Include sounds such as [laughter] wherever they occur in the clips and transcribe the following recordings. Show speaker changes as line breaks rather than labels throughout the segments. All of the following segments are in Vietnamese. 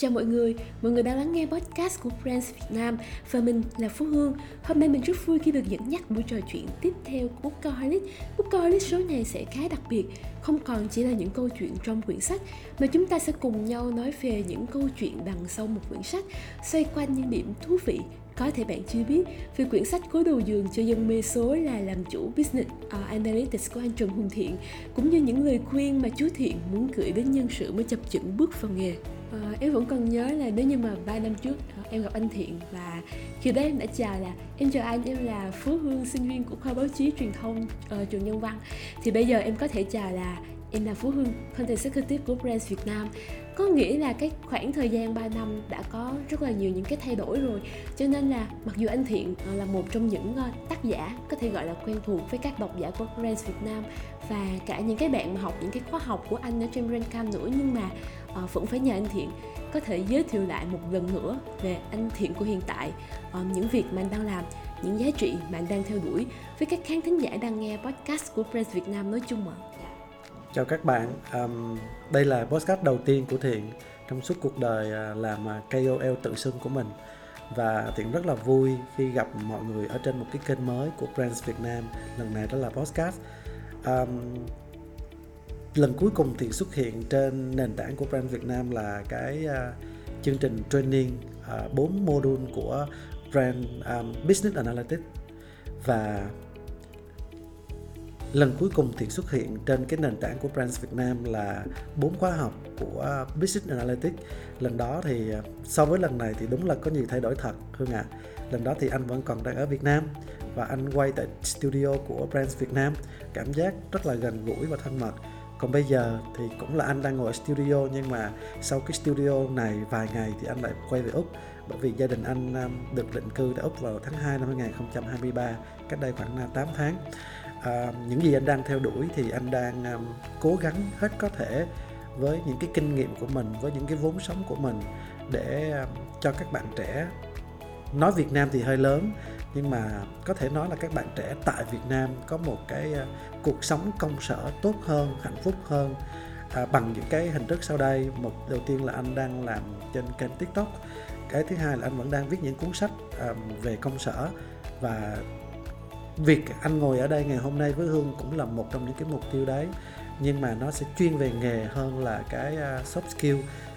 Chào mọi người, mọi người đang lắng nghe podcast của Friends Việt Nam và mình là Phú Hương. Hôm nay mình rất vui khi được dẫn dắt buổi trò chuyện tiếp theo của Bookaholic. Bookaholic số này sẽ khá đặc biệt, không còn chỉ là những câu chuyện trong quyển sách mà chúng ta sẽ cùng nhau nói về những câu chuyện đằng sau một quyển sách, xoay quanh những điểm thú vị có thể bạn chưa biết về quyển sách Cố đầu giường cho dân mê số là làm chủ Business uh, Analytics của anh Trần Hùng Thiện cũng như những lời khuyên mà chú Thiện muốn gửi đến nhân sự mới chập chững bước vào nghề uh, em vẫn còn nhớ là nếu như mà 3 năm trước em gặp anh Thiện và khi đó em đã chào là em chào anh em là Phú Hương sinh viên của khoa báo chí truyền thông uh, trường Nhân Văn. Thì bây giờ em có thể chào là em là Phú Hưng, Content Executive của Brands Việt Nam có nghĩa là cái khoảng thời gian 3 năm đã có rất là nhiều những cái thay đổi rồi cho nên là mặc dù anh Thiện ờ, là một trong những ờ, tác giả có thể gọi là quen thuộc với các độc giả của Brands Việt Nam và cả những cái bạn mà học những cái khóa học của anh ở trên Brandcamp nữa nhưng mà ờ, vẫn phải nhờ anh Thiện có thể giới thiệu lại một lần nữa về anh Thiện của hiện tại những việc mà anh đang làm những giá trị mà anh đang theo đuổi với các khán thính giả đang nghe podcast của Brands Việt Nam nói chung ạ. À.
Chào các bạn, um, đây là podcast đầu tiên của Thiện trong suốt cuộc đời à, làm à, KOL tự xưng của mình. Và Thiện rất là vui khi gặp mọi người ở trên một cái kênh mới của Brands Việt Nam. Lần này đó là podcast. Um, lần cuối cùng Thiện xuất hiện trên nền tảng của Brands Việt Nam là cái uh, chương trình training uh, 4 module của Brand um, Business Analytics. Và lần cuối cùng thì xuất hiện trên cái nền tảng của Brands Việt Nam là bốn khóa học của Business Analytics. Lần đó thì à, so với lần này thì đúng là có nhiều thay đổi thật, Hương ạ. À. lần đó thì anh vẫn còn đang ở Việt Nam và anh quay tại studio của Brands Việt Nam. Cảm giác rất là gần gũi và thân mật. Còn bây giờ thì cũng là anh đang ngồi ở studio nhưng mà sau cái studio này vài ngày thì anh lại quay về Úc. Bởi vì gia đình anh à, được định cư tại Úc vào tháng 2 năm 2023 cách đây khoảng à, 8 tháng à, những gì anh đang theo đuổi thì anh đang um, cố gắng hết có thể với những cái kinh nghiệm của mình với những cái vốn sống của mình để um, cho các bạn trẻ. Nói Việt Nam thì hơi lớn nhưng mà có thể nói là các bạn trẻ tại Việt Nam có một cái uh, cuộc sống công sở tốt hơn hạnh phúc hơn. À, bằng những cái hình thức sau đây một đầu tiên là anh đang làm trên kênh tiktok cái thứ hai là anh vẫn đang viết những cuốn sách um, về công sở và việc anh ngồi ở đây ngày hôm nay với hương cũng là một trong những cái mục tiêu đấy. Nhưng mà nó sẽ chuyên về nghề hơn là cái à, soft skill.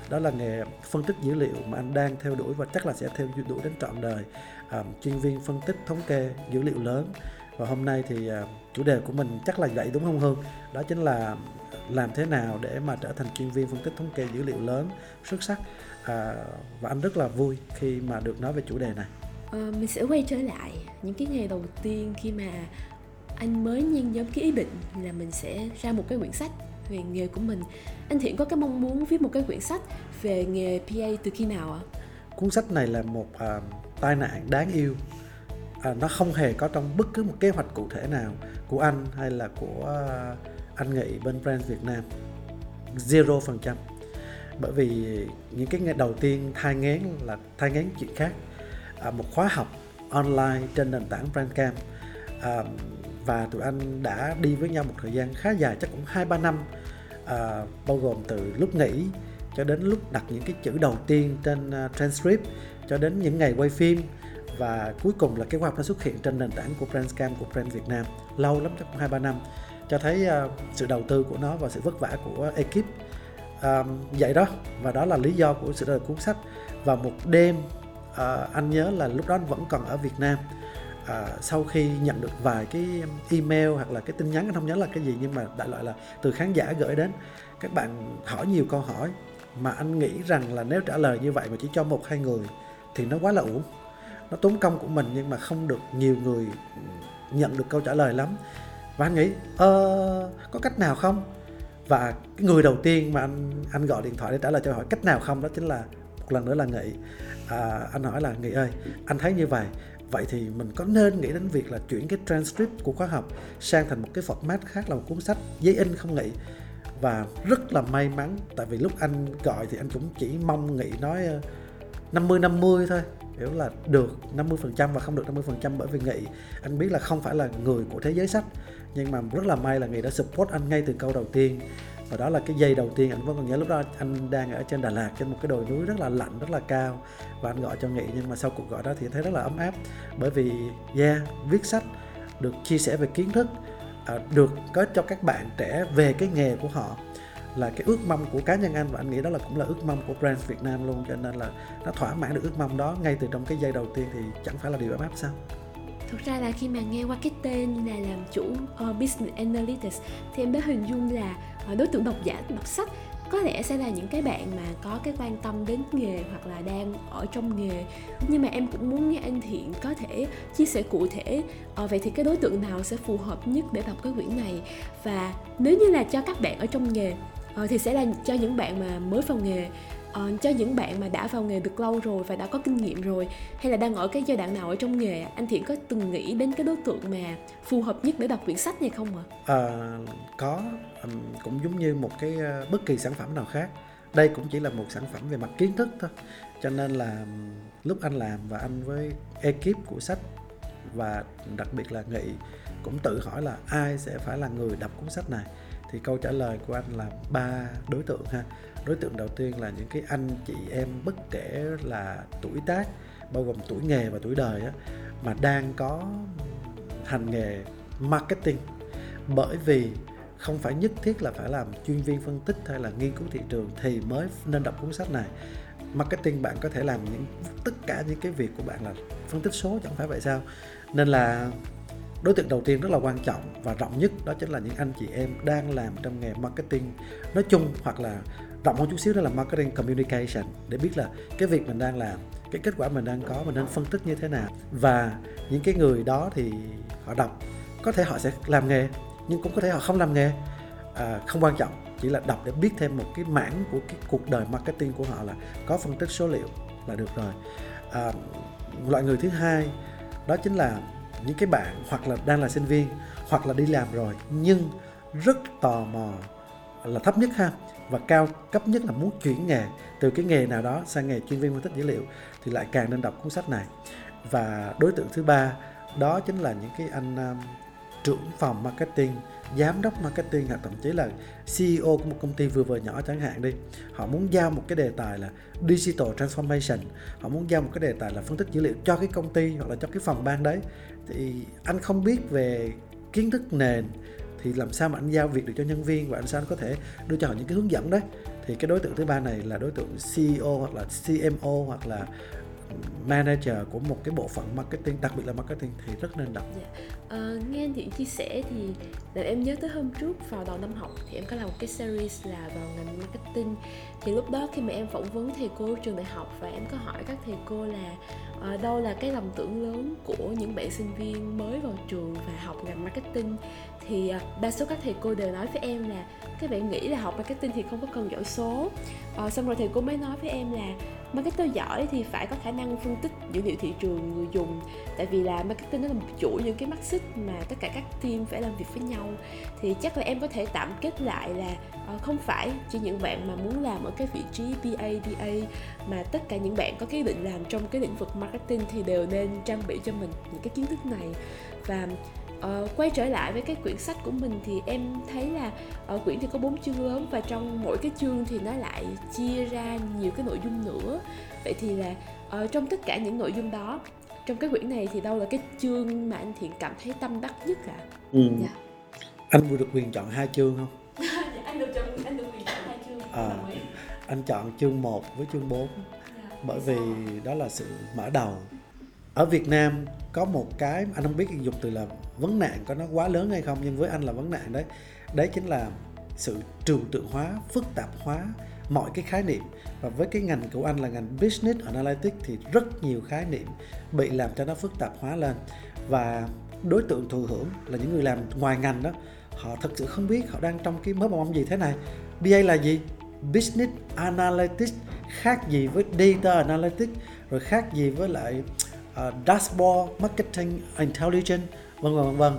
Đó là nghề phân tích dữ liệu mà anh đang theo đuổi và chắc là sẽ theo đuổi đến trọn đời. À, chuyên viên phân tích thống kê dữ liệu lớn. Và hôm nay thì à, chủ đề của mình chắc là vậy đúng không hương? Đó chính là làm thế nào để mà trở thành chuyên viên phân tích thống kê dữ liệu lớn xuất sắc. À, và anh rất là vui khi mà được nói về chủ đề này
uh, mình sẽ quay trở lại những cái ngày đầu tiên khi mà anh mới nhen nhóm cái ý định là mình sẽ ra một cái quyển sách về nghề của mình. Anh thiện có cái mong muốn viết một cái quyển sách về nghề pa từ khi nào ạ?
Cuốn sách này là một uh, tai nạn đáng yêu. À, nó không hề có trong bất cứ một kế hoạch cụ thể nào của anh hay là của uh, anh nghị bên brand Việt Nam. Zero phần trăm. Bởi vì những cái ngày đầu tiên thai ngén là thai ngén chuyện khác. À, một khóa học online trên nền tảng Brandcamp. À, và tụi anh đã đi với nhau một thời gian khá dài chắc cũng hai ba năm. À, bao gồm từ lúc nghỉ cho đến lúc đặt những cái chữ đầu tiên trên uh, transcript cho đến những ngày quay phim. Và cuối cùng là cái khóa học nó xuất hiện trên nền tảng của Brandcamp của Brand Việt Nam. Lâu lắm chắc cũng hai ba năm. Cho thấy uh, sự đầu tư của nó và sự vất vả của ekip. Um, vậy đó. Và đó là lý do của sự đời cuốn sách. Và một đêm à, anh nhớ là lúc đó anh vẫn còn ở Việt Nam. À, sau khi nhận được vài cái email hoặc là cái tin nhắn anh không nhớ là cái gì nhưng mà đại loại là từ khán giả gửi đến các bạn hỏi nhiều câu hỏi mà anh nghĩ rằng là nếu trả lời như vậy mà chỉ cho một hai người thì nó quá là uổng. Nó tốn công của mình nhưng mà không được nhiều người ừ, nhận được câu trả lời lắm. Và anh nghĩ ờ, có cách nào không? Và cái người đầu tiên mà anh anh gọi điện thoại để trả lời cho hỏi cách nào không? Đó chính là một lần nữa là nghị. À, anh hỏi là nghị ơi anh thấy như vậy vậy thì mình có nên nghĩ đến việc là chuyển cái transcript của khóa học sang thành một cái format khác là một cuốn sách giấy in không nghị? Và rất là may mắn tại vì lúc anh gọi thì anh cũng chỉ mong nghị nói ờ, 50 50 thôi hiểu là được 50% và không được 50% bởi vì nghị anh biết là không phải là người của thế giới sách. Nhưng mà rất là may là nghị đã support anh ngay từ câu đầu tiên và đó là cái giây đầu tiên anh vẫn còn nhớ lúc đó anh đang ở trên Đà Lạt trên một cái đồi núi rất là lạnh rất là cao. Và anh gọi cho Nghị nhưng mà sau cuộc gọi đó thì thấy rất là ấm áp. Bởi vì yeah viết sách được chia sẻ về kiến thức à, được có cho các bạn trẻ về cái nghề của họ là cái ước mong của cá nhân anh. Và anh nghĩ đó là cũng là ước mong của brand Việt Nam luôn cho nên là nó thỏa mãn được ước mong đó ngay từ trong cái giây đầu tiên thì chẳng phải là điều ấm áp sao?
Thực ra là khi mà nghe qua cái tên là làm chủ uh, business analytics thì em đã hình dung là Ờ, đối tượng độc giả đọc sách có lẽ sẽ là những cái bạn mà có cái quan tâm đến nghề hoặc là đang ở trong nghề. Nhưng mà em cũng muốn nghe anh thiện có thể chia sẻ cụ thể ờ, vậy thì cái đối tượng nào sẽ phù hợp nhất để đọc cái quyển này? Và nếu như là cho các bạn ở trong nghề ờ, thì sẽ là cho những bạn mà mới vào nghề uh, cho những bạn mà đã vào nghề được lâu rồi và đã có kinh nghiệm rồi hay là đang ở cái giai đoạn nào ở trong nghề anh thiện có từng nghĩ đến cái đối tượng mà phù hợp nhất để đọc quyển sách này không ạ?
À? à, có. Um, cũng giống như một cái uh, bất kỳ sản phẩm nào khác. Đây cũng chỉ là một sản phẩm về mặt kiến thức thôi. Cho nên là lúc anh làm và anh với ekip của sách và đặc biệt là nghị cũng tự hỏi là ai sẽ phải là người đọc cuốn sách này? Thì câu trả lời của anh là ba đối tượng ha đối tượng đầu tiên là những cái anh chị em bất kể là tuổi tác bao gồm tuổi nghề và tuổi đời á, mà đang có hành nghề marketing. Bởi vì không phải nhất thiết là phải làm chuyên viên phân tích hay là nghiên cứu thị trường thì mới nên đọc cuốn sách này. Marketing bạn có thể làm những tất cả những cái việc của bạn là phân tích số chẳng phải vậy sao? Nên là đối tượng đầu tiên rất là quan trọng và rộng nhất đó chính là những anh chị em đang làm trong nghề marketing nói chung hoặc là rộng hơn chút xíu đó là marketing communication. Để biết là cái việc mình đang làm cái kết quả mình đang có mình nên phân tích như thế nào. Và những cái người đó thì họ đọc có thể họ sẽ làm nghề nhưng cũng có thể họ không làm nghề. À, không quan trọng chỉ là đọc để biết thêm một cái mảng của cái cuộc đời marketing của họ là có phân tích số liệu là được rồi. À, loại người thứ hai đó chính là những cái bạn hoặc là đang là sinh viên hoặc là đi làm rồi nhưng rất tò mò là thấp nhất ha và cao cấp nhất là muốn chuyển nghề từ cái nghề nào đó sang nghề chuyên viên phân tích dữ liệu thì lại càng nên đọc cuốn sách này. Và đối tượng thứ ba đó chính là những cái anh um, trưởng phòng marketing giám đốc marketing hoặc thậm chí là CEO của một công ty vừa vừa nhỏ chẳng hạn đi. Họ muốn giao một cái đề tài là digital transformation họ muốn giao một cái đề tài là phân tích dữ liệu cho cái công ty hoặc là cho cái phòng ban đấy. Thì anh không biết về kiến thức nền thì làm sao mà anh giao việc được cho nhân viên và anh sao anh có thể đưa cho họ những cái hướng dẫn đấy thì cái đối tượng thứ ba này là đối tượng CEO hoặc là CMO hoặc là manager của một cái bộ phận marketing đặc biệt là marketing thì rất nên đọc.
Yeah. À, nghe anh Thiện chia sẻ thì làm em nhớ tới hôm trước vào đầu năm học thì em có làm một cái series là vào ngành marketing thì lúc đó khi mà em phỏng vấn thầy cô trường đại học và em có hỏi các thầy cô là à, đâu là cái lầm tưởng lớn của những bạn sinh viên mới vào trường và học ngành marketing thì à, đa số các thầy cô đều nói với em là các bạn nghĩ là học marketing thì không có cần giỏi số. À, xong rồi thầy cô mới nói với em là marketer giỏi thì phải có khả năng phân tích dữ liệu thị trường người dùng. Tại vì là marketing nó là một chuỗi những cái mắt xích mà tất cả các team phải làm việc với nhau. Thì chắc là em có thể tạm kết lại là ờ, không phải chỉ những bạn mà muốn làm ở cái vị trí PA, DA mà tất cả những bạn có cái định làm trong cái lĩnh vực marketing thì đều nên trang bị cho mình những cái kiến thức này. Và uh, quay trở lại với cái quyển sách của mình thì em thấy là ở quyển thì có bốn chương lớn và trong mỗi cái chương thì nó lại chia ra nhiều cái nội dung nữa vậy thì là uh, trong tất cả những nội dung đó trong cái quyển này thì đâu là cái chương mà anh thiện cảm thấy tâm đắc nhất ạ à?
ừ. dạ. anh vừa được quyền chọn hai chương không [laughs]
dạ, anh được chọn anh được quyền chọn hai chương à,
anh chọn chương 1 với chương 4 dạ. bởi vì đó là sự mở đầu ở Việt Nam có một cái anh không biết dùng từ là vấn nạn có nó quá lớn hay không, nhưng với anh là vấn nạn đấy. Đấy chính là sự trừu tượng hóa, phức tạp hóa mọi cái khái niệm. Và với cái ngành của anh là ngành business analytics thì rất nhiều khái niệm bị làm cho nó phức tạp hóa lên. Và đối tượng thụ hưởng là những người làm ngoài ngành đó, họ thật sự không biết họ đang trong cái mớ bong gì thế này. BA là gì? Business analytics, khác gì với data analytics, rồi khác gì với lại uh, dashboard marketing intelligence vân vân vân vân.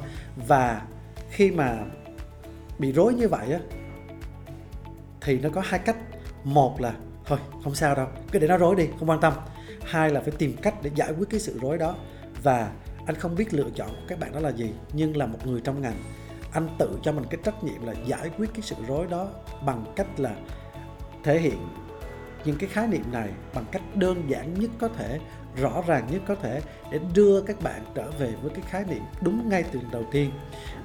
Và khi mà bị rối như vậy á thì nó có hai cách. Một là thôi không sao đâu cứ để nó rối đi không quan tâm. Hai là phải tìm cách để giải quyết cái sự rối đó. Và anh không biết lựa chọn của các bạn đó là gì nhưng là một người trong ngành anh tự cho mình cái trách nhiệm là giải quyết cái sự rối đó bằng cách là thể hiện những cái khái niệm này bằng cách đơn giản nhất có thể rõ ràng nhất có thể để đưa các bạn trở về với cái khái niệm đúng ngay từ đầu tiên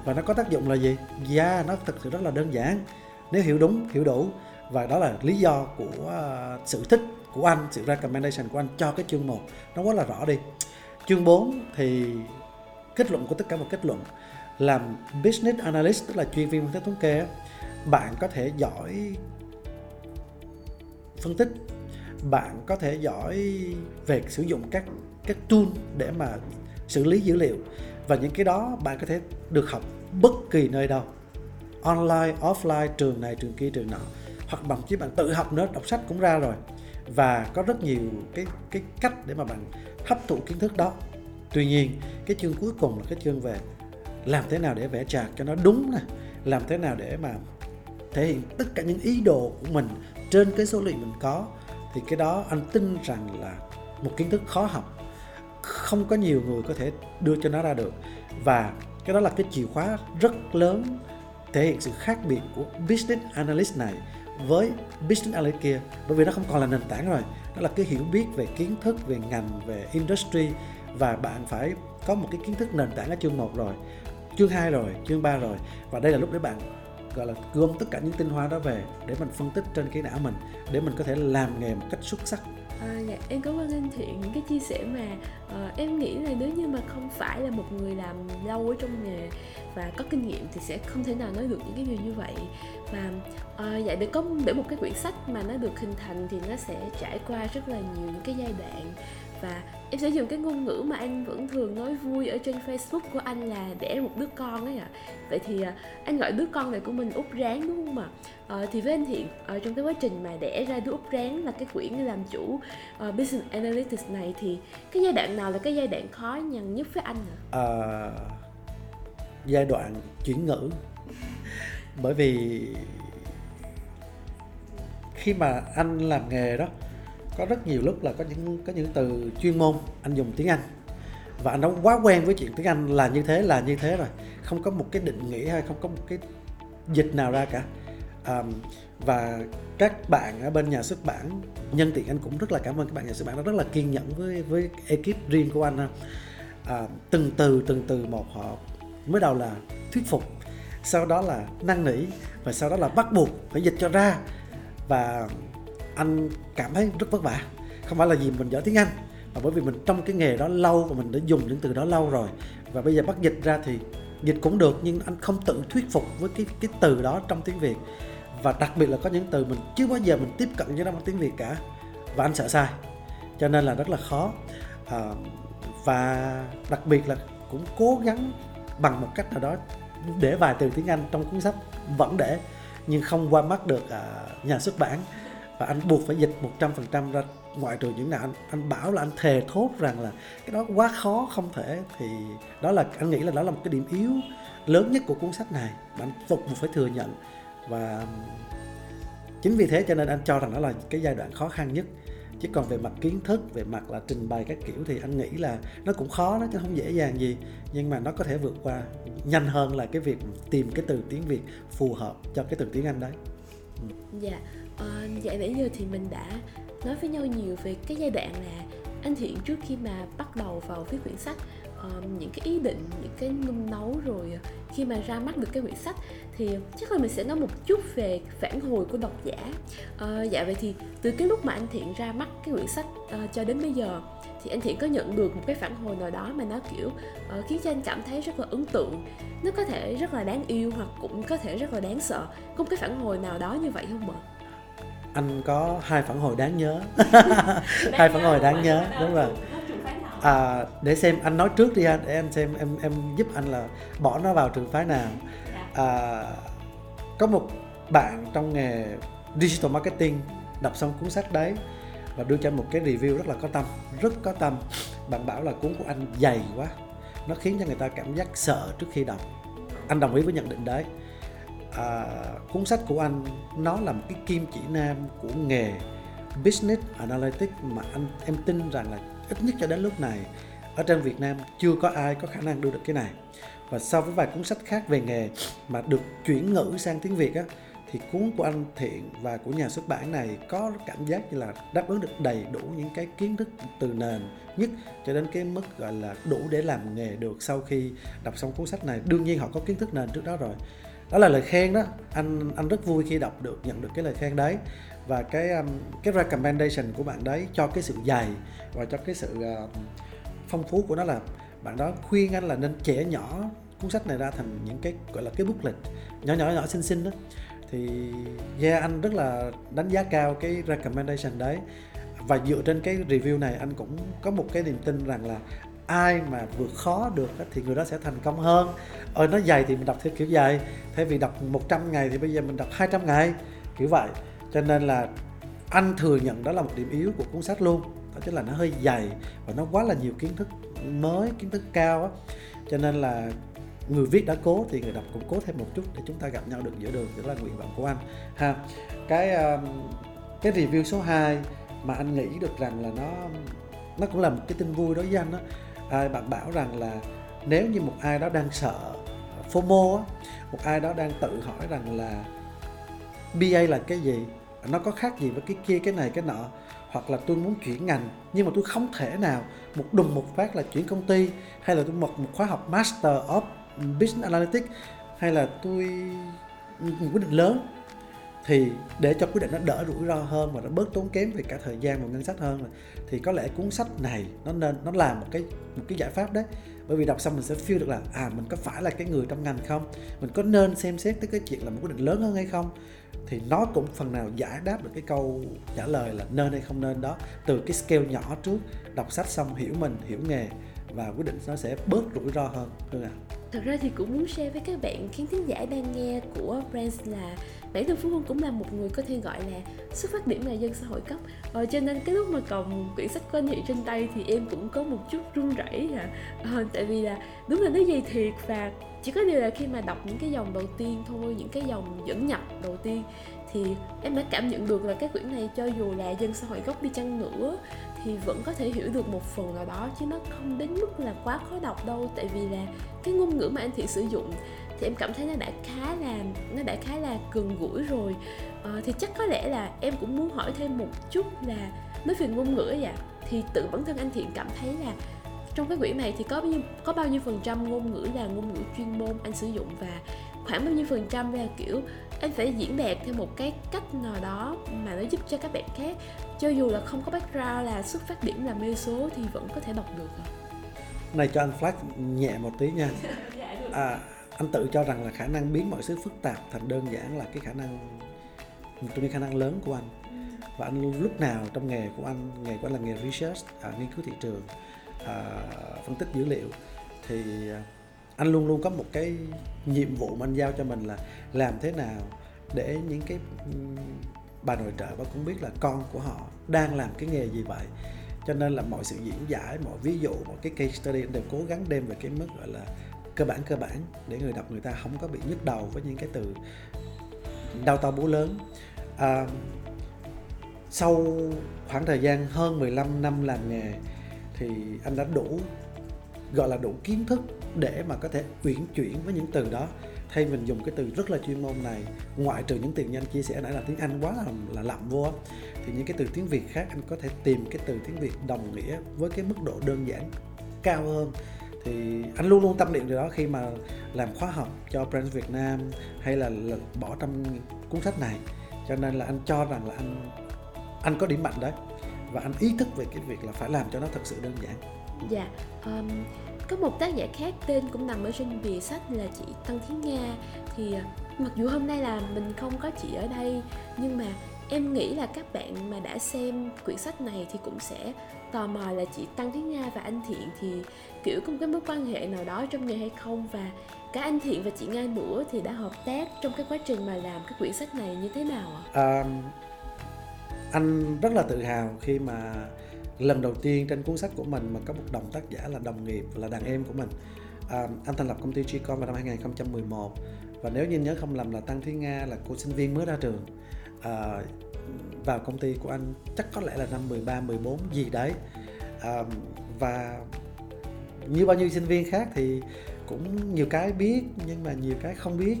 và nó có tác dụng là gì? da yeah, nó thực sự rất là đơn giản nếu hiểu đúng, hiểu đủ và đó là lý do của à, sự thích của anh, sự recommendation của anh cho cái chương 1 nó quá là rõ đi. Chương 4 thì kết luận của tất cả một kết luận làm business analyst tức là chuyên viên phân tích thống kê bạn có thể giỏi phân tích bạn có thể giỏi về sử dụng các các tool để mà xử lý dữ liệu. Và những cái đó bạn có thể được học bất kỳ nơi đâu. Online, offline, trường này, trường kia, trường nọ. Hoặc bằng chí bạn tự học nữa, đọc sách cũng ra rồi. Và có rất nhiều cái cái cách để mà bạn hấp thụ kiến thức đó. Tuy nhiên, cái chương cuối cùng là cái chương về làm thế nào để vẽ chạc cho nó đúng nè. Làm thế nào để mà thể hiện tất cả những ý đồ của mình trên cái số liệu mình có thì cái đó anh tin rằng là một kiến thức khó học, không có nhiều người có thể đưa cho nó ra được. Và cái đó là cái chìa khóa rất lớn thể hiện sự khác biệt của business analyst này với business analyst kia. Bởi vì nó không còn là nền tảng rồi đó là cái hiểu biết về kiến thức, về ngành, về industry. Và bạn phải có một cái kiến thức nền tảng ở chương 1 rồi, chương 2 rồi, chương 3 rồi. Và đây là lúc để bạn gọi là gom tất cả những tinh hoa đó về để mình phân tích trên cái não mình để mình có thể làm nghề một cách xuất sắc.
À, dạ, em cảm ơn anh Thiện những cái chia sẻ mà uh, em nghĩ là nếu như mà không phải là một người làm lâu ở trong nghề và có kinh nghiệm thì sẽ không thể nào nói được những cái điều như vậy. Và uh, dạ để có để một cái quyển sách mà nó được hình thành thì nó sẽ trải qua rất là nhiều những cái giai đoạn. Và em sẽ dùng cái ngôn ngữ mà anh vẫn thường nói vui ở trên Facebook của anh là đẻ một đứa con ấy ạ à. vậy thì à, anh gọi đứa con này của mình út ráng đúng không ạ à, thì với anh Thiện ở trong cái quá trình mà đẻ ra đứa út ráng là cái quyển làm chủ uh, business analytics này thì cái giai đoạn nào là cái giai đoạn khó nhằn nhất với anh ạ à? à,
giai đoạn chuyển ngữ bởi vì khi mà anh làm nghề đó có rất nhiều lúc là có những có những từ chuyên môn anh dùng tiếng Anh. Và anh đã quá quen với chuyện tiếng Anh là như thế là như thế rồi. Không có một cái định nghĩa hay không có một cái dịch nào ra cả. Um, và các bạn ở bên nhà xuất bản nhân tiện anh cũng rất là cảm ơn các bạn nhà xuất bản đã rất là kiên nhẫn với với ekip riêng của anh à, từng từ từng từ một họ mới đầu là thuyết phục sau đó là năn nỉ và sau đó là bắt buộc phải dịch cho ra. Và anh cảm thấy rất vất vả. Không phải là vì mình giỏi tiếng anh mà bởi vì mình trong cái nghề đó lâu và mình đã dùng những từ đó lâu rồi. Và bây giờ bắt dịch ra thì dịch cũng được nhưng anh không tự thuyết phục với cái cái từ đó trong tiếng việt. Và đặc biệt là có những từ mình chưa bao giờ mình tiếp cận với nó bằng tiếng việt cả. Và anh sợ sai cho nên là rất là khó. À, và đặc biệt là cũng cố gắng bằng một cách nào đó để vài từ tiếng anh trong cuốn sách vẫn để nhưng không qua mắt được à, nhà xuất bản và anh buộc phải dịch 100% ra ngoại trừ những nào. Anh anh bảo là anh thề thốt rằng là cái đó quá khó, không thể. Thì đó là, anh nghĩ là đó là một cái điểm yếu lớn nhất của cuốn sách này. Mà anh tục phải thừa nhận. Và chính vì thế cho nên anh cho rằng đó là cái giai đoạn khó khăn nhất. Chứ còn về mặt kiến thức, về mặt là trình bày các kiểu thì anh nghĩ là nó cũng khó đó, chứ không dễ dàng gì. Nhưng mà nó có thể vượt qua nhanh hơn là cái việc tìm cái từ tiếng việt phù hợp cho cái từ tiếng anh đấy.
Dạ. yeah à, dạ nãy giờ thì mình đã nói với nhau nhiều về cái giai đoạn là anh thiện trước khi mà bắt đầu vào viết quyển sách um, những cái ý định những cái ngâm nấu rồi khi mà ra mắt được cái quyển sách thì chắc là mình sẽ nói một chút về phản hồi của độc giả. Uh, dạ vậy thì từ cái lúc mà anh thiện ra mắt cái quyển sách uh, cho đến bây giờ thì anh thiện có nhận được một cái phản hồi nào đó mà nó kiểu uh, khiến cho anh cảm thấy rất là ấn tượng nó có thể rất là đáng yêu hoặc cũng có thể rất là đáng sợ có một cái phản hồi nào đó như vậy không ạ?
Anh có hai phản hồi đáng nhớ. [laughs] Hai phản hồi đáng nhớ đúng rồi. À, để xem anh nói trước đi anh để anh xem em em giúp anh là bỏ nó vào trường phái nào. Dạ. à, có một bạn trong nghề digital marketing đọc xong cuốn sách đấy và đưa cho một cái review rất là có tâm rất có tâm. Bạn bảo là cuốn của anh dày quá nó khiến cho người ta cảm giác sợ trước khi đọc. Anh đồng ý với nhận định đấy à, cuốn sách của anh nó là một cái kim chỉ nam của nghề business analytics mà anh em tin rằng là ít nhất cho đến lúc này ở trên Việt Nam chưa có ai có khả năng đưa được cái này. Và so với vài cuốn sách khác về nghề mà được chuyển ngữ sang tiếng Việt á thì cuốn của anh Thiện và của nhà xuất bản này có cảm giác như là đáp ứng được đầy đủ những cái kiến thức từ nền nhất cho đến cái mức gọi là đủ để làm nghề được sau khi đọc xong cuốn sách này. Đương nhiên họ có kiến thức nền trước đó rồi đó là lời khen đó. Anh anh rất vui khi đọc được nhận được cái lời khen đấy. Và cái um, cái recommendation của bạn đấy cho cái sự dày và cho cái sự uh, phong phú của nó là bạn đó khuyên anh là nên trẻ nhỏ cuốn sách này ra thành những cái gọi là cái booklet nhỏ nhỏ nhỏ xinh xinh đó. Thì yeah anh rất là đánh giá cao cái recommendation đấy. Và dựa trên cái review này anh cũng có một cái niềm tin rằng là ai mà vượt khó được thì người đó sẽ thành công hơn. Ơi nó dày thì mình đọc theo kiểu dày, thay vì đọc 100 ngày thì bây giờ mình đọc 200 ngày kiểu vậy. Cho nên là anh thừa nhận đó là một điểm yếu của cuốn sách luôn đó chính là nó hơi dày và nó quá là nhiều kiến thức mới kiến thức cao á. Cho nên là người viết đã cố thì người đọc cũng cố thêm một chút để chúng ta gặp nhau được giữa đường đó là nguyện vọng của anh ha. Cái um, cái review số 2 mà anh nghĩ được rằng là nó nó cũng là một cái tin vui đối với anh đó à, bạn bảo rằng là nếu như một ai đó đang sợ FOMO á, một ai đó đang tự hỏi rằng là BA là cái gì nó có khác gì với cái kia cái này cái nọ hoặc là tôi muốn chuyển ngành nhưng mà tôi không thể nào một đùng một phát là chuyển công ty hay là tôi một một khóa học Master of Business Analytics hay là tôi một quyết định lớn thì để cho quyết định nó đỡ rủi ro hơn và nó bớt tốn kém về cả thời gian và ngân sách hơn thì có lẽ cuốn sách này nó nên, nó làm một cái một cái giải pháp đấy. Bởi vì đọc xong mình sẽ feel được là à mình có phải là cái người trong ngành không? Mình có nên xem xét tới cái chuyện là một quyết định lớn hơn hay không? Thì nó cũng phần nào giải đáp được cái câu trả lời là nên hay không nên đó. Từ cái scale nhỏ trước, đọc sách xong hiểu mình, hiểu nghề và quyết định nó sẽ bớt rủi ro hơn. Hơn ạ à
thật ra thì cũng muốn share với các bạn khán thính giả đang nghe của Brands là bản thân phú hương cũng là một người có thể gọi là xuất phát điểm là dân xã hội cấp. Ờ, cho nên cái lúc mà cầm quyển sách của anh trên tay thì em cũng có một chút run rẩy à. Ờ, tại vì là đúng là nó dày thiệt và chỉ có điều là khi mà đọc những cái dòng đầu tiên thôi những cái dòng dẫn nhập đầu tiên thì em đã cảm nhận được là cái quyển này cho dù là dân xã hội gốc đi chăng nữa thì vẫn có thể hiểu được một phần nào đó chứ nó không đến mức là quá khó đọc đâu. Tại vì là cái ngôn ngữ mà anh thị sử dụng thì em cảm thấy nó đã khá là nó đã khá là gần gũi rồi. À, thì chắc có lẽ là em cũng muốn hỏi thêm một chút là nói về ngôn ngữ vậy thì tự bản thân anh thiện cảm thấy là trong cái quyển này thì có bao nhiêu có bao nhiêu phần trăm ngôn ngữ là ngôn ngữ chuyên môn anh sử dụng và khoảng bao nhiêu phần trăm là kiểu anh phải diễn đạt theo một cái cách nào đó mà nó giúp cho các bạn khác cho dù là không có background là xuất phát điểm là mê số thì vẫn có thể đọc được
này cho anh flash nhẹ một tí nha. [laughs] Dạ, à, anh tự cho rằng là khả năng biến mọi thứ phức tạp thành đơn giản là cái khả năng một trong những khả năng lớn của anh. Và anh lúc nào trong nghề của anh nghề của anh là nghề research à, nghiên cứu thị trường à, phân tích dữ liệu. Thì à, anh luôn luôn có một cái nhiệm vụ mà anh giao cho mình là làm thế nào để những cái bà nội trợ bà cũng biết là con của họ đang làm cái nghề gì vậy. Cho nên là mọi sự diễn giải mọi ví dụ mọi cái case study đều cố gắng đem về cái mức gọi là cơ bản cơ bản để người đọc người ta không có bị nhức đầu với những cái từ đau to bố lớn. À, sau khoảng thời gian hơn 15 năm làm nghề thì anh đã đủ gọi là đủ kiến thức để mà có thể uyển chuyển với những từ đó thay mình dùng cái từ rất là chuyên môn này ngoại trừ những từ như anh chia sẻ nãy là tiếng anh quá là, là lậm vô thì những cái từ tiếng việt khác anh có thể tìm cái từ tiếng việt đồng nghĩa với cái mức độ đơn giản cao hơn. Thì anh luôn luôn tâm niệm điều đó khi mà làm khóa học cho Brands Việt Nam hay là, là bỏ trong cuốn sách này. Cho nên là anh cho rằng là anh anh có điểm mạnh đấy và anh ý thức về cái việc là phải làm cho nó thật sự đơn giản.
Dạ um, có một tác giả khác tên cũng nằm ở trên bìa sách là chị Tăng Thiến Nga thì à, mặc dù hôm nay là mình không có chị ở đây nhưng mà em nghĩ là các bạn mà đã xem quyển sách này thì cũng sẽ tò mò là chị Tăng Thiến Nga và anh Thiện thì kiểu có một cái mối quan hệ nào đó trong nghề hay không và cả anh Thiện và chị Nga nữa thì đã hợp tác trong cái quá trình mà làm cái quyển sách này như thế nào ạ? À,
anh rất là tự hào khi mà lần đầu tiên trên cuốn sách của mình mà có một đồng tác giả là đồng nghiệp là đàn em của mình. À, anh thành lập công ty Gcom vào năm 2011 và nếu như nhớ không lầm là Tăng Thúy Nga là cô sinh viên mới ra trường à, vào công ty của anh chắc có lẽ là năm 13 14 gì đấy. À, và như bao nhiêu sinh viên khác thì cũng nhiều cái biết nhưng mà nhiều cái không biết.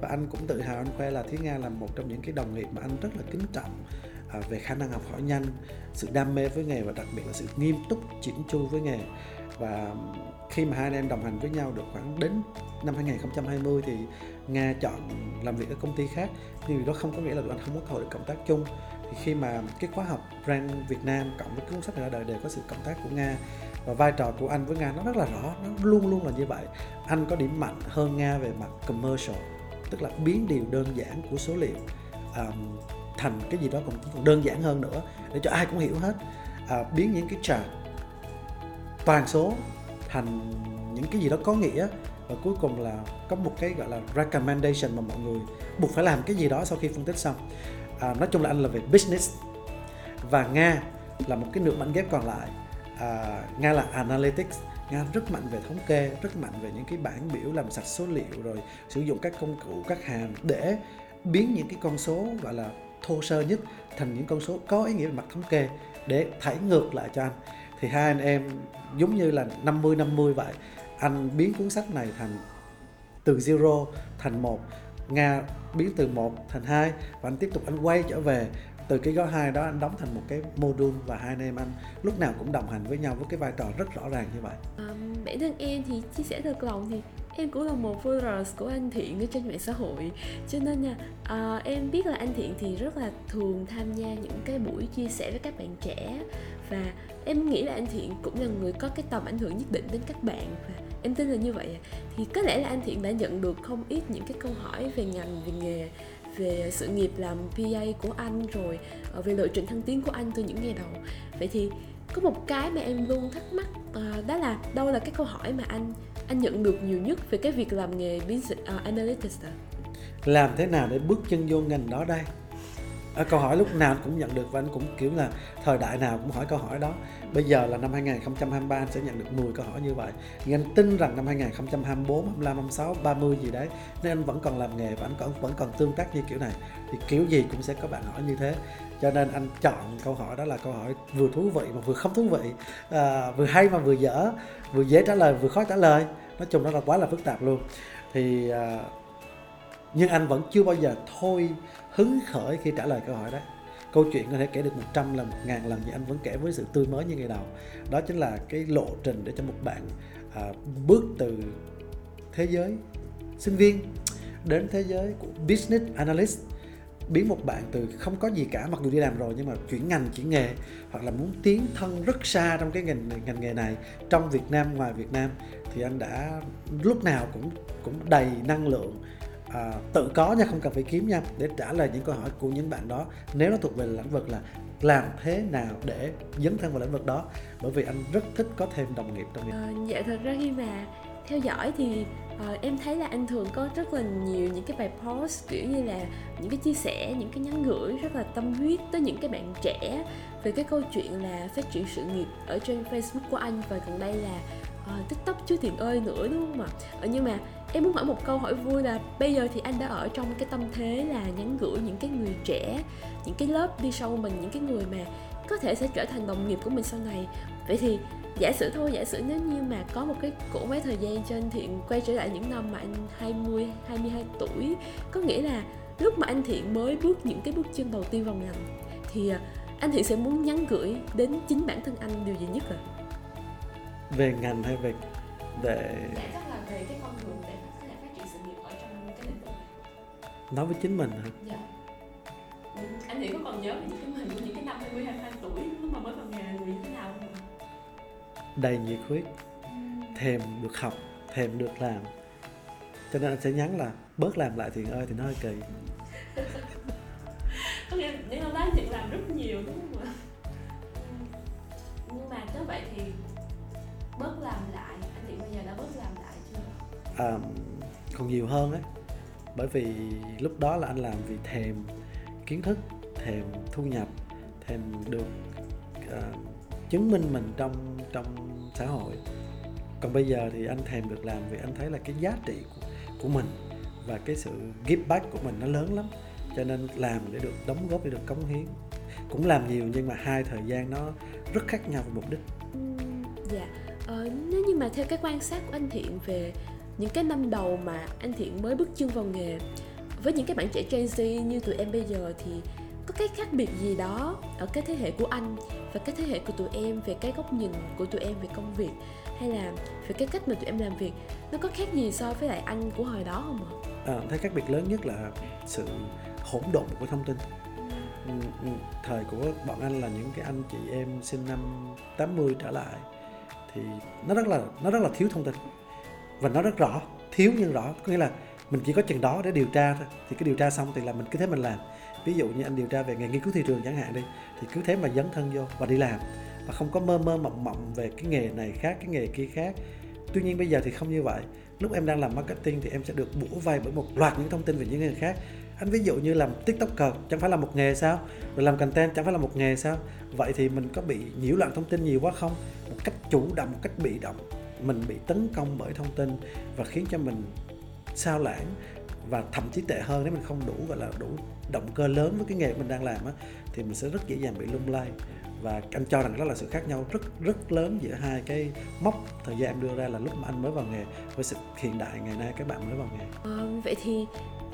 Và anh cũng tự hào anh khoe là Thúy Nga là một trong những cái đồng nghiệp mà anh rất là kính trọng. À, về khả năng học hỏi nhanh sự đam mê với nghề và đặc biệt là sự nghiêm túc chỉn chu với nghề. Và khi mà hai anh em đồng hành với nhau được khoảng đến năm 2020 thì Nga chọn làm việc ở công ty khác. Nhưng đó không có nghĩa là tụi anh không có cơ hội được cộng tác chung. Thì khi mà cái khóa học brand Việt Nam cộng với cuốn sách ra đời đều có sự cộng tác của Nga. Và vai trò của anh với Nga nó rất là rõ nó luôn luôn là như vậy. Anh có điểm mạnh hơn Nga về mặt commercial tức là biến điều đơn giản của số liệu. Um, thành cái gì đó còn còn đơn giản hơn nữa để cho ai cũng hiểu hết. À, biến những cái chart toàn số thành những cái gì đó có nghĩa và cuối cùng là có một cái gọi là recommendation mà mọi người buộc phải làm cái gì đó sau khi phân tích xong. À, nói chung là anh là về business và nga là một cái nửa mảnh ghép còn lại. À, nga là analytics nga rất mạnh về thống kê rất mạnh về những cái bảng biểu làm sạch số liệu rồi sử dụng các công cụ các hàm để biến những cái con số gọi là thô sơ nhất thành những con số có ý nghĩa về mặt thống kê để thảy ngược lại cho anh thì hai anh em giống như là 50 50 vậy anh biến cuốn sách này thành từ zero thành một Nga biến từ một thành hai và anh tiếp tục anh quay trở về từ cái gói hai đó anh đóng thành một cái module và hai anh em anh lúc nào cũng đồng hành với nhau với cái vai trò rất rõ ràng như vậy.
À, bản thân em thì chia sẻ thật lòng thì em cũng là một followers của anh Thiện ở trên mạng xã hội. Cho nên nha à, em biết là anh Thiện thì rất là thường tham gia những cái buổi chia sẻ với các bạn trẻ. Và em nghĩ là anh Thiện cũng là người có cái tầm ảnh hưởng nhất định đến các bạn. Và em tin là như vậy. Thì có lẽ là anh Thiện đã nhận được không ít những cái câu hỏi về ngành về nghề về sự nghiệp làm PA của anh rồi ờ, về lộ trình thăng tiến của anh từ những ngày đầu. Vậy thì có một cái mà em luôn thắc mắc ờ, đó là đâu là cái câu hỏi mà anh anh nhận được nhiều nhất về cái việc làm nghề business uh, analytics à?
làm thế nào để bước chân vô ngành đó đây? À, câu hỏi lúc nào anh cũng nhận được và anh cũng kiểu là thời đại nào cũng hỏi câu hỏi đó. Bây giờ là năm 2023 anh sẽ nhận được 10 câu hỏi như vậy. Nhưng anh tin rằng năm 2024 25 26 30 gì đấy nên anh vẫn còn làm nghề và anh còn vẫn còn tương tác như kiểu này. Thì kiểu gì cũng sẽ có bạn hỏi như thế cho nên anh chọn câu hỏi đó là câu hỏi vừa thú vị mà vừa không thú vị à, vừa hay mà vừa dở vừa dễ trả lời vừa khó trả lời. Nói chung nó là quá là phức tạp luôn. Thì à, nhưng anh vẫn chưa bao giờ thôi hứng khởi khi trả lời câu hỏi đó. Câu chuyện có thể kể được 100 lần, 1 ngàn lần nhưng anh vẫn kể với sự tươi mới như ngày đầu. Đó chính là cái lộ trình để cho một bạn à, bước từ thế giới sinh viên đến thế giới của business analyst biến một bạn từ không có gì cả mặc dù đi làm rồi nhưng mà chuyển ngành chuyển nghề hoặc là muốn tiến thân rất xa trong cái ngành ngành nghề này trong Việt Nam ngoài Việt Nam thì anh đã lúc nào cũng cũng đầy năng lượng à, tự có nha không cần phải kiếm nha. Để trả lời những câu hỏi của những bạn đó nếu nó thuộc về lĩnh vực là làm thế nào để dấn thân vào lĩnh vực đó bởi vì anh rất thích có thêm đồng nghiệp trong nghiệp
à, ờ, dạ thật ra khi mà theo dõi thì uh, em thấy là anh thường có rất là nhiều những cái bài post kiểu như là những cái chia sẻ những cái nhắn gửi rất là tâm huyết tới những cái bạn trẻ về cái câu chuyện là phát triển sự nghiệp ở trên Facebook của anh và gần đây là uh, TikTok chú tiền ơi nữa đúng không ạ? Ờ, nhưng mà em muốn hỏi một câu hỏi vui là bây giờ thì anh đã ở trong cái tâm thế là nhắn gửi những cái người trẻ những cái lớp đi sau mình những cái người mà có thể sẽ trở thành đồng nghiệp của mình sau này vậy thì giả sử thôi giả sử nếu như mà có một cái cỗ máy thời gian cho anh thiện quay trở lại những năm mà anh 20 22 tuổi có nghĩa là lúc mà anh thiện mới bước những cái bước chân đầu tiên vào ngành thì à, anh thiện sẽ muốn nhắn gửi đến chính bản thân anh điều gì nhất à
về ngành hay về
để chắc là về cái con đường để có thể phát triển sự nghiệp ở trong cái lĩnh vực này.
Nói với chính mình hả?
Dạ. Anh thiện có còn nhớ về những cái mình của những cái năm 20 22 tuổi lúc mà mới vào nghề người như thế nào không
đầy nhiệt huyết thèm được học thèm được làm. Cho nên anh sẽ nhắn là bớt làm lại thiện ơi thì nó hơi kỳ
có nghĩa nếu nói thiện làm rất nhiều đúng không ạ? Nhưng mà nếu vậy thì bớt làm lại. Anh thiện bây giờ đã bớt làm lại chưa?
À, còn nhiều hơn ấy. Bởi vì lúc đó là anh làm vì thèm kiến thức thèm thu nhập thèm được uh, chứng minh mình trong trong xã hội. Còn bây giờ thì anh thèm được làm vì anh thấy là cái giá trị của, của mình và cái sự give back của mình nó lớn lắm. Cho nên làm để được đóng góp để được cống hiến. Cũng làm nhiều nhưng mà hai thời gian nó rất khác nhau về mục đích.
Dạ. Ờ, nếu như mà theo cái quan sát của anh thiện về những cái năm đầu mà anh Thiện mới bước chân vào nghề với những cái bạn trẻ Gen Z như tụi em bây giờ thì có cái khác biệt gì đó ở cái thế hệ của anh và cái thế hệ của tụi em về cái góc nhìn của tụi em về công việc? Hay là về cái cách mà tụi em làm việc nó có khác gì so với lại anh của hồi đó không ạ?
À, thấy khác biệt lớn nhất là sự hỗn độn của thông tin. Ừ, ừ, thời của bọn anh là những cái anh chị em sinh năm 80 trở lại thì nó rất là nó rất là thiếu thông tin và nó rất rõ thiếu nhưng rõ. Có nghĩa là mình chỉ có chừng đó để điều tra thôi. Thì cái điều tra xong thì là mình cứ thế mình làm. Ví dụ như anh điều tra về nghề nghiên cứu thị trường chẳng hạn đi, thì cứ thế mà dấn thân vô và đi làm. Và không có mơ mơ mộng mộng về cái nghề này khác, cái nghề kia khác. Tuy nhiên bây giờ thì không như vậy. Lúc em đang làm marketing thì em sẽ được bủa vây bởi một loạt những thông tin về những nghề khác. Anh ví dụ như làm tiktoker, chẳng phải là một nghề sao? Rồi làm content, chẳng phải là một nghề sao? Vậy thì mình có bị nhiễu loạn thông tin nhiều quá không? Một cách chủ động, một cách bị động. Mình bị tấn công bởi thông tin và khiến cho mình sao lãng và thậm chí tệ hơn nếu mình không đủ gọi là đủ động cơ lớn với cái nghề mình đang làm á thì mình sẽ rất dễ dàng bị lung lay. Và anh cho rằng đó là sự khác nhau rất rất lớn giữa hai cái mốc thời gian em đưa ra là lúc mà anh mới vào nghề với sự hiện đại ngày nay các bạn mới vào nghề.
À, vậy thì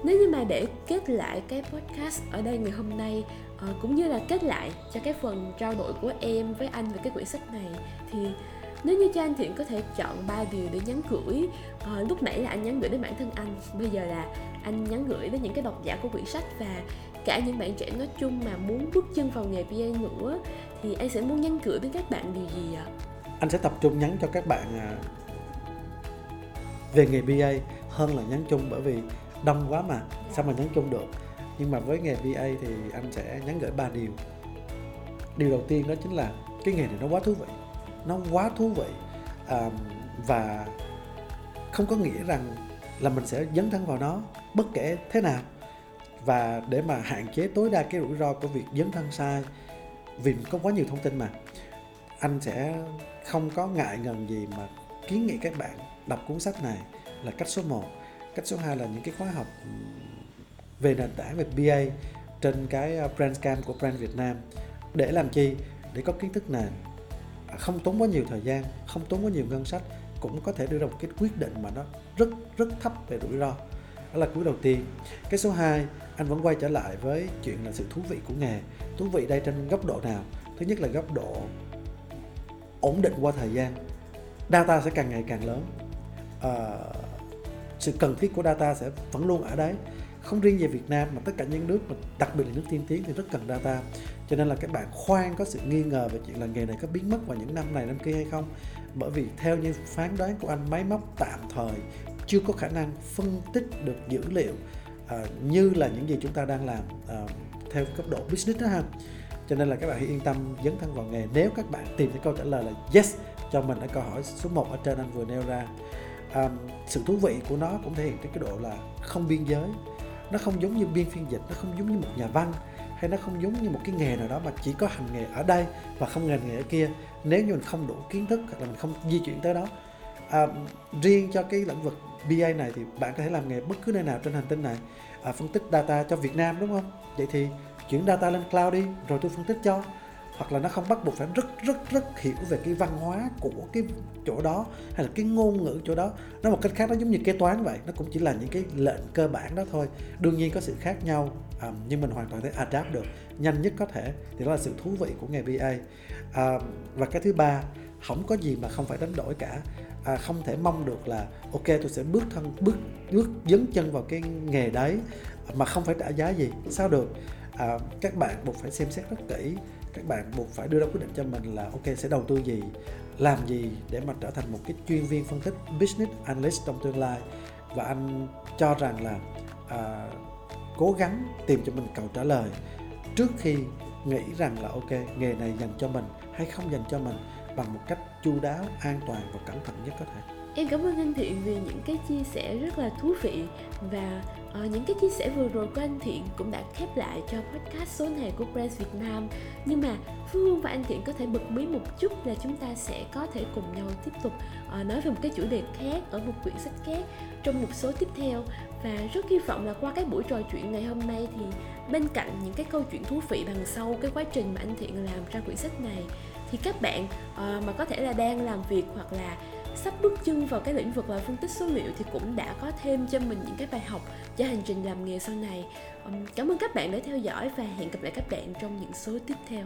nếu như mà để kết lại cái podcast ở đây ngày hôm nay à, cũng như là kết lại cho cái phần trao đổi của em với anh về cái quyển sách này thì nếu như cho anh thiện có thể chọn ba điều để nhắn gửi uh, lúc nãy là anh nhắn gửi đến bản thân anh bây giờ là anh nhắn gửi đến những cái độc giả của quyển sách và cả những bạn trẻ nói chung mà muốn bước chân vào nghề PA nữa thì anh sẽ muốn nhắn gửi đến các bạn điều gì ạ?
Anh sẽ tập trung nhắn cho các bạn à, về nghề PA hơn là nhắn chung bởi vì đông quá mà sao mà nhắn chung được? Nhưng mà với nghề PA thì anh sẽ nhắn gửi ba điều. Điều đầu tiên đó chính là cái nghề này nó quá thú vị nó quá thú vị. À, và không có nghĩa rằng là mình sẽ dấn thân vào nó bất kể thế nào. Và để mà hạn chế tối đa cái rủi ro của việc dấn thân sai vì có quá nhiều thông tin mà anh sẽ không có ngại ngần gì mà kiến nghị các bạn đọc cuốn sách này là cách số 1 cách số 2 là những cái khóa học về nền tảng về BA trên cái ờ, brand cam của brand Việt Nam. Để làm chi? Để có kiến thức nền không tốn quá nhiều thời gian không tốn quá nhiều ngân sách cũng có thể đưa ra một cái quyết định mà nó rất rất thấp về rủi ro. Đó là cuối đầu tiên. Cái số 2 anh vẫn quay trở lại với chuyện là sự thú vị của nghề. Thú vị đây trên góc độ nào? Thứ nhất là góc độ ổn định qua thời gian. Data sẽ càng ngày càng lớn. À, sự cần thiết của data sẽ vẫn luôn ở đấy. Không riêng về Việt Nam mà tất cả những nước mà đặc biệt là nước tiên tiến thì rất cần data cho nên là các bạn khoan có sự nghi ngờ về chuyện là nghề này có biến mất vào những năm này năm kia hay không. Bởi vì theo như phán đoán của anh máy móc tạm thời chưa có khả năng phân tích được dữ liệu uh, như là những gì chúng ta đang làm uh, theo cấp độ business đó ha. Cho nên là các bạn hãy yên tâm dấn thân vào nghề. Nếu các bạn tìm thấy câu trả lời là yes cho mình ở câu hỏi số 1 ở trên anh vừa nêu ra. Um, sự thú vị của nó cũng thể hiện trên cái độ là không biên giới. Nó không giống như biên phiên dịch nó không giống như một nhà văn hay nó không giống như một cái nghề nào đó mà chỉ có hành nghề ở đây và không nghề nghề ở kia? Nếu như mình không đủ kiến thức hoặc là mình không di chuyển tới đó à, riêng cho cái lĩnh vực BA này thì bạn có thể làm nghề bất cứ nơi nào trên hành tinh này. À, phân tích data cho Việt Nam đúng không? Vậy thì chuyển data lên cloud đi rồi tôi phân tích cho hoặc là nó không bắt buộc phải rất rất rất hiểu về cái văn hóa của cái chỗ đó hay là cái ngôn ngữ chỗ đó. Nó một cách khác nó giống như kế toán vậy nó cũng chỉ là những cái lệnh cơ bản đó thôi. Đương nhiên có sự khác nhau um, nhưng mình hoàn toàn thể adapt được nhanh nhất có thể. Thì đó là sự thú vị của nghề BA um, à, và cái thứ ba không có gì mà không phải đánh đổi cả. À, không thể mong được là ok tôi sẽ bước thân bước bước dấn chân vào cái nghề đấy mà không phải trả giá gì. Sao được? À, các bạn buộc phải xem xét rất kỹ các bạn buộc phải đưa ra quyết định cho mình là ok sẽ đầu tư gì làm gì để mà trở thành một cái chuyên viên phân tích business analyst trong tương lai? Và anh cho rằng là à, cố gắng tìm cho mình câu trả lời trước khi nghĩ rằng là ok nghề này dành cho mình hay không dành cho mình bằng một cách chu đáo an toàn và cẩn thận nhất có thể.
Em cảm ơn anh thiện vì những cái chia sẻ rất là thú vị và uh, những cái chia sẻ vừa rồi của anh thiện cũng đã khép lại cho podcast số này của Press Việt Nam. Nhưng mà phương và anh thiện có thể bật mí một chút là chúng ta sẽ có thể cùng nhau tiếp tục uh, nói về một cái chủ đề khác ở một quyển sách khác trong một số tiếp theo. Và rất hy vọng là qua cái buổi trò chuyện ngày hôm nay thì bên cạnh những cái câu chuyện thú vị đằng sau cái quá trình mà anh thiện làm ra quyển sách này thì các bạn uh, mà có thể là đang làm việc hoặc là sắp bước chân vào cái lĩnh vực là phân tích số liệu thì cũng đã có thêm cho mình những cái bài học cho hành trình làm nghề sau này. Cảm ơn các bạn đã theo dõi và hẹn gặp lại các bạn trong những số tiếp theo.